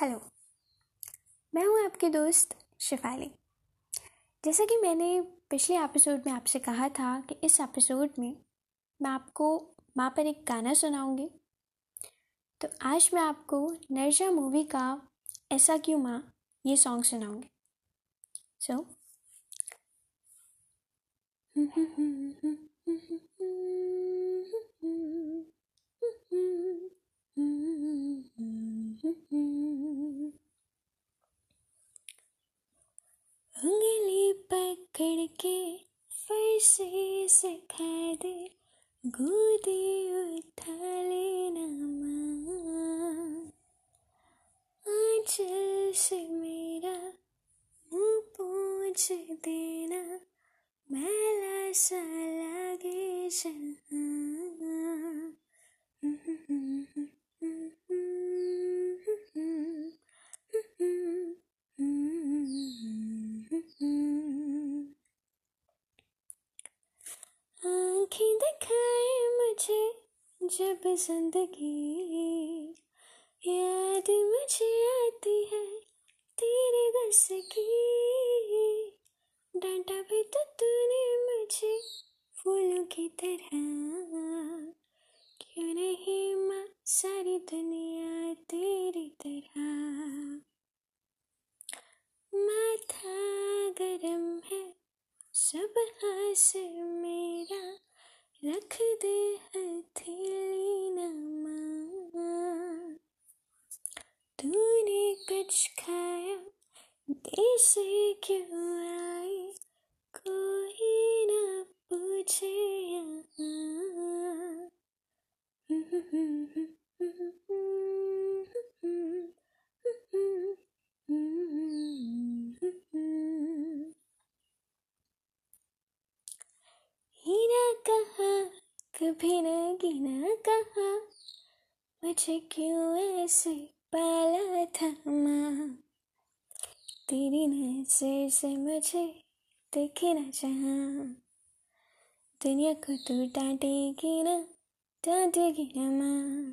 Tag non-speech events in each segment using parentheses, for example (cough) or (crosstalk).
Hello. मैं हूँ आपके दोस्त शिफाली। जैसा कि मैंने पिछले एपिसोड में आपसे कहा था कि इस एपिसोड में मैं आपको माँ पर एक गाना सुनाऊँगी। तो आज मैं आपको नरजा मूवी का ऐसा क्यों माँ ये सॉन्ग सुनाऊँगी। सो so, उंगली पकड़ के से सिखा दे गोदी उठा लेना आंचल से मेरा मुँह पूछ देना, मैला सा लगे जहाँ दिखाए मुझे जब ज़िंदगी याद मुझे आती है तेरे बस की। डांटा भी तो तूने मुझे फूलों की तरह। क्यों नहीं माँ, सारी दुनिया तेरी तरह। माथा गरम है, सब मेरा रख दे हथेली तूने कुछ खाया देसी क्यों कभी न गिना कहा। मुझे क्यों ऐसे पाला था माँ तेरी नज़र से मुझे देखे न चाहा दुनिया को तू डांटेगी ना डांटेगी ना माँ।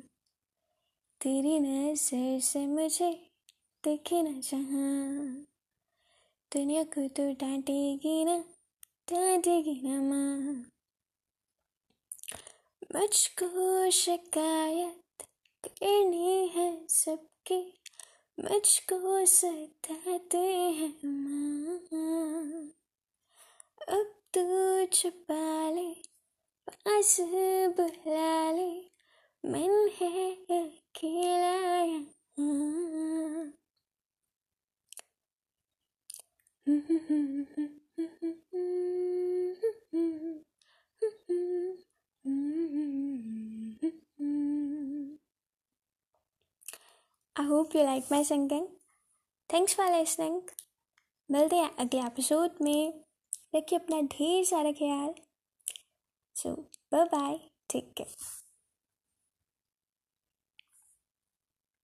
तेरी नज़र से मुझे देखे न चाहा दुनिया को तू डांटेगी ना डांटेगी ना माँ। मुझको शिकायत करनी है सबकी, मुझको सताते हैं माँ। अब तू छुपा ले पास बुला ले, मन है अकेला (laughs) I hope you like my singing. Thanks for listening. मिलते हैं अगले एपिसोड में रखिए अपना ढेर सारा ख्याल so bye bye take care